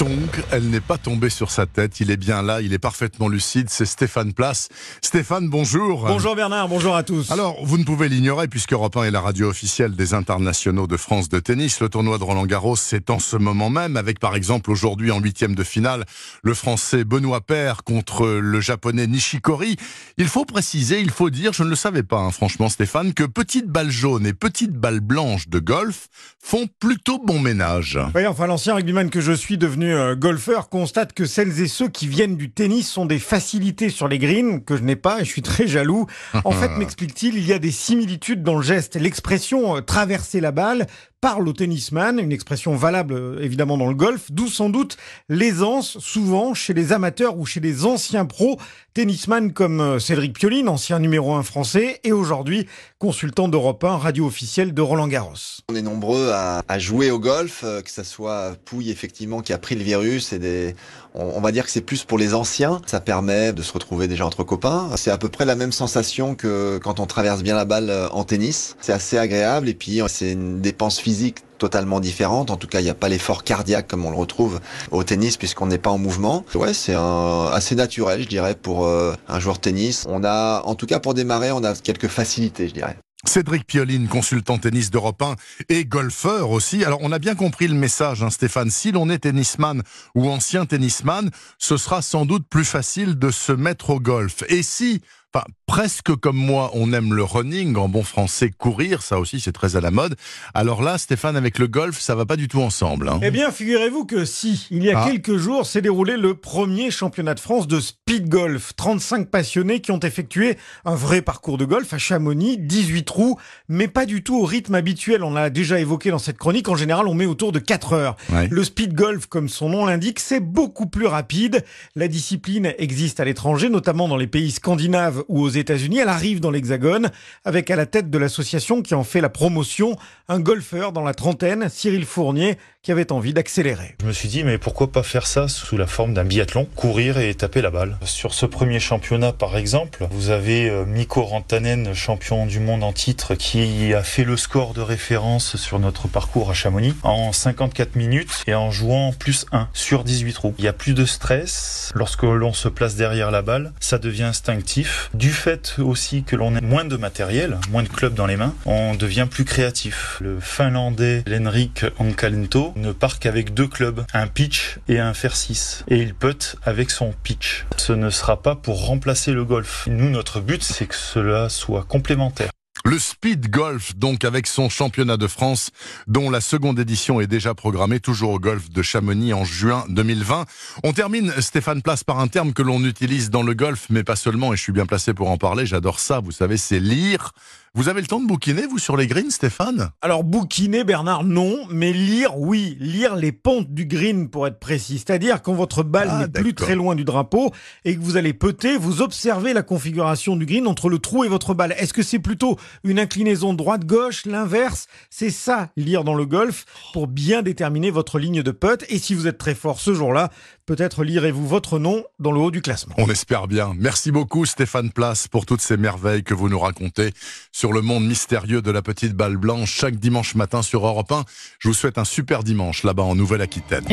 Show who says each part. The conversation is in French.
Speaker 1: Donc, elle n'est pas tombée sur sa tête. Il est bien là, il est parfaitement lucide. C'est Stéphane Place. Stéphane, bonjour.
Speaker 2: Bonjour Bernard, bonjour à tous.
Speaker 1: Alors, vous ne pouvez l'ignorer puisque Europe 1 est la radio officielle des internationaux de France de tennis. Le tournoi de Roland Garros, c'est en ce moment même, avec par exemple aujourd'hui en huitième de finale, le français Benoît Paire contre le japonais Nishikori. Il faut préciser, il faut dire, je ne le savais pas, hein, franchement Stéphane, que petites balles jaunes et petites balles blanches de golf font plutôt bon ménage.
Speaker 2: Oui, enfin l'ancien rugbyman que je suis devenu golfeur constate que celles et ceux qui viennent du tennis sont des facilités sur les greens que je n'ai pas et je suis très jaloux. En fait, m'explique-t-il, il y a des similitudes dans le geste. L'expression euh, traverser la balle parle au tennisman, une expression valable euh, évidemment dans le golf, d'où sans doute l'aisance souvent chez les amateurs ou chez les anciens pros, tennisman comme Cédric Pioline, ancien numéro 1 français et aujourd'hui consultant d'Europe 1, radio officielle de Roland Garros.
Speaker 3: On est nombreux à, à jouer au golf, que ça soit Pouille effectivement qui a pris le virus et des on, va dire que c'est plus pour les anciens. Ça permet de se retrouver déjà entre copains. C'est à peu près la même sensation que quand on traverse bien la balle euh, en tennis. C'est assez agréable et puis c'est une dépense physique totalement différente. En tout cas, il n'y a pas l'effort cardiaque comme on le retrouve au tennis puisqu'on n'est pas en mouvement. Ouais, c'est assez naturel, je dirais, pour euh, un joueur de tennis. On a, en tout cas, pour démarrer, on a quelques facilités, je dirais.
Speaker 1: Cédric Pioline, consultant tennis d'Europe 1 et golfeur aussi. Alors on a bien compris le message, hein, Stéphane. Si l'on est tennisman ou ancien tennisman, ce sera sans doute plus facile de se mettre au golf. Et si Enfin, presque comme moi, on aime le running, en bon français, courir, ça aussi c'est très à la mode. Alors là, Stéphane, avec le golf, ça va pas du tout ensemble. Hein.
Speaker 2: Eh bien, figurez-vous que si, il y a ah. quelques jours, s'est déroulé le premier championnat de France de speed golf. 35 passionnés qui ont effectué un vrai parcours de golf à Chamonix, 18 trous, mais pas du tout au rythme habituel. On l'a déjà évoqué dans cette chronique. En général, on met autour de 4 heures. Le speed golf, comme son nom l'indique, c'est beaucoup plus rapide. La discipline existe à l'étranger, notamment dans les pays scandinaves ou aux États-Unis. Elle arrive dans l'Hexagone avec à la tête de l'association qui en fait la promotion un golfeur dans la trentaine, Cyril Fournier, qui avait envie d'accélérer.
Speaker 4: Je me suis dit, mais pourquoi pas faire ça sous la forme d'un biathlon, courir et taper la balle. Sur ce premier championnat, par exemple, vous avez euh, Mikko Rantanen, champion du monde en titre, qui a fait le score de référence sur notre parcours à Chamonix en 54 minutes et en jouant plus 1 sur 18 trous. Il y a plus de stress lorsque l'on se place derrière la balle, ça devient instinctif. Du fait aussi que l'on ait moins de matériel, moins de clubs dans les mains, on devient plus créatif. Le finlandais Lenrik Ankalento ne part qu'avec deux clubs, un pitch et un fer 6. Et il putt avec son pitch. Ce ne sera pas pour remplacer le golf. Nous, notre but, c'est que cela soit complémentaire.
Speaker 1: Le speed golf, donc avec son championnat de France, dont la seconde édition est déjà programmée, toujours au golf de Chamonix en juin 2020. On termine, Stéphane Place, par un terme que l'on utilise dans le golf, mais pas seulement, et je suis bien placé pour en parler, j'adore ça, vous savez, c'est lire. Vous avez le temps de bouquiner, vous, sur les greens, Stéphane?
Speaker 2: Alors, bouquiner, Bernard, non, mais lire, oui. Lire les pentes du green, pour être précis. C'est-à-dire, quand votre balle ah, n'est plus très loin du drapeau et que vous allez peter, vous observez la configuration du green entre le trou et votre balle. Est-ce que c'est plutôt une inclinaison droite-gauche, l'inverse? C'est ça, lire dans le golf, pour bien déterminer votre ligne de putt. Et si vous êtes très fort ce jour-là, peut-être lirez-vous votre nom dans le haut du classement.
Speaker 1: On espère bien. Merci beaucoup, Stéphane Place, pour toutes ces merveilles que vous nous racontez sur le monde mystérieux de la petite balle blanche chaque dimanche matin sur Europe 1. Je vous souhaite un super dimanche là-bas en Nouvelle-Aquitaine.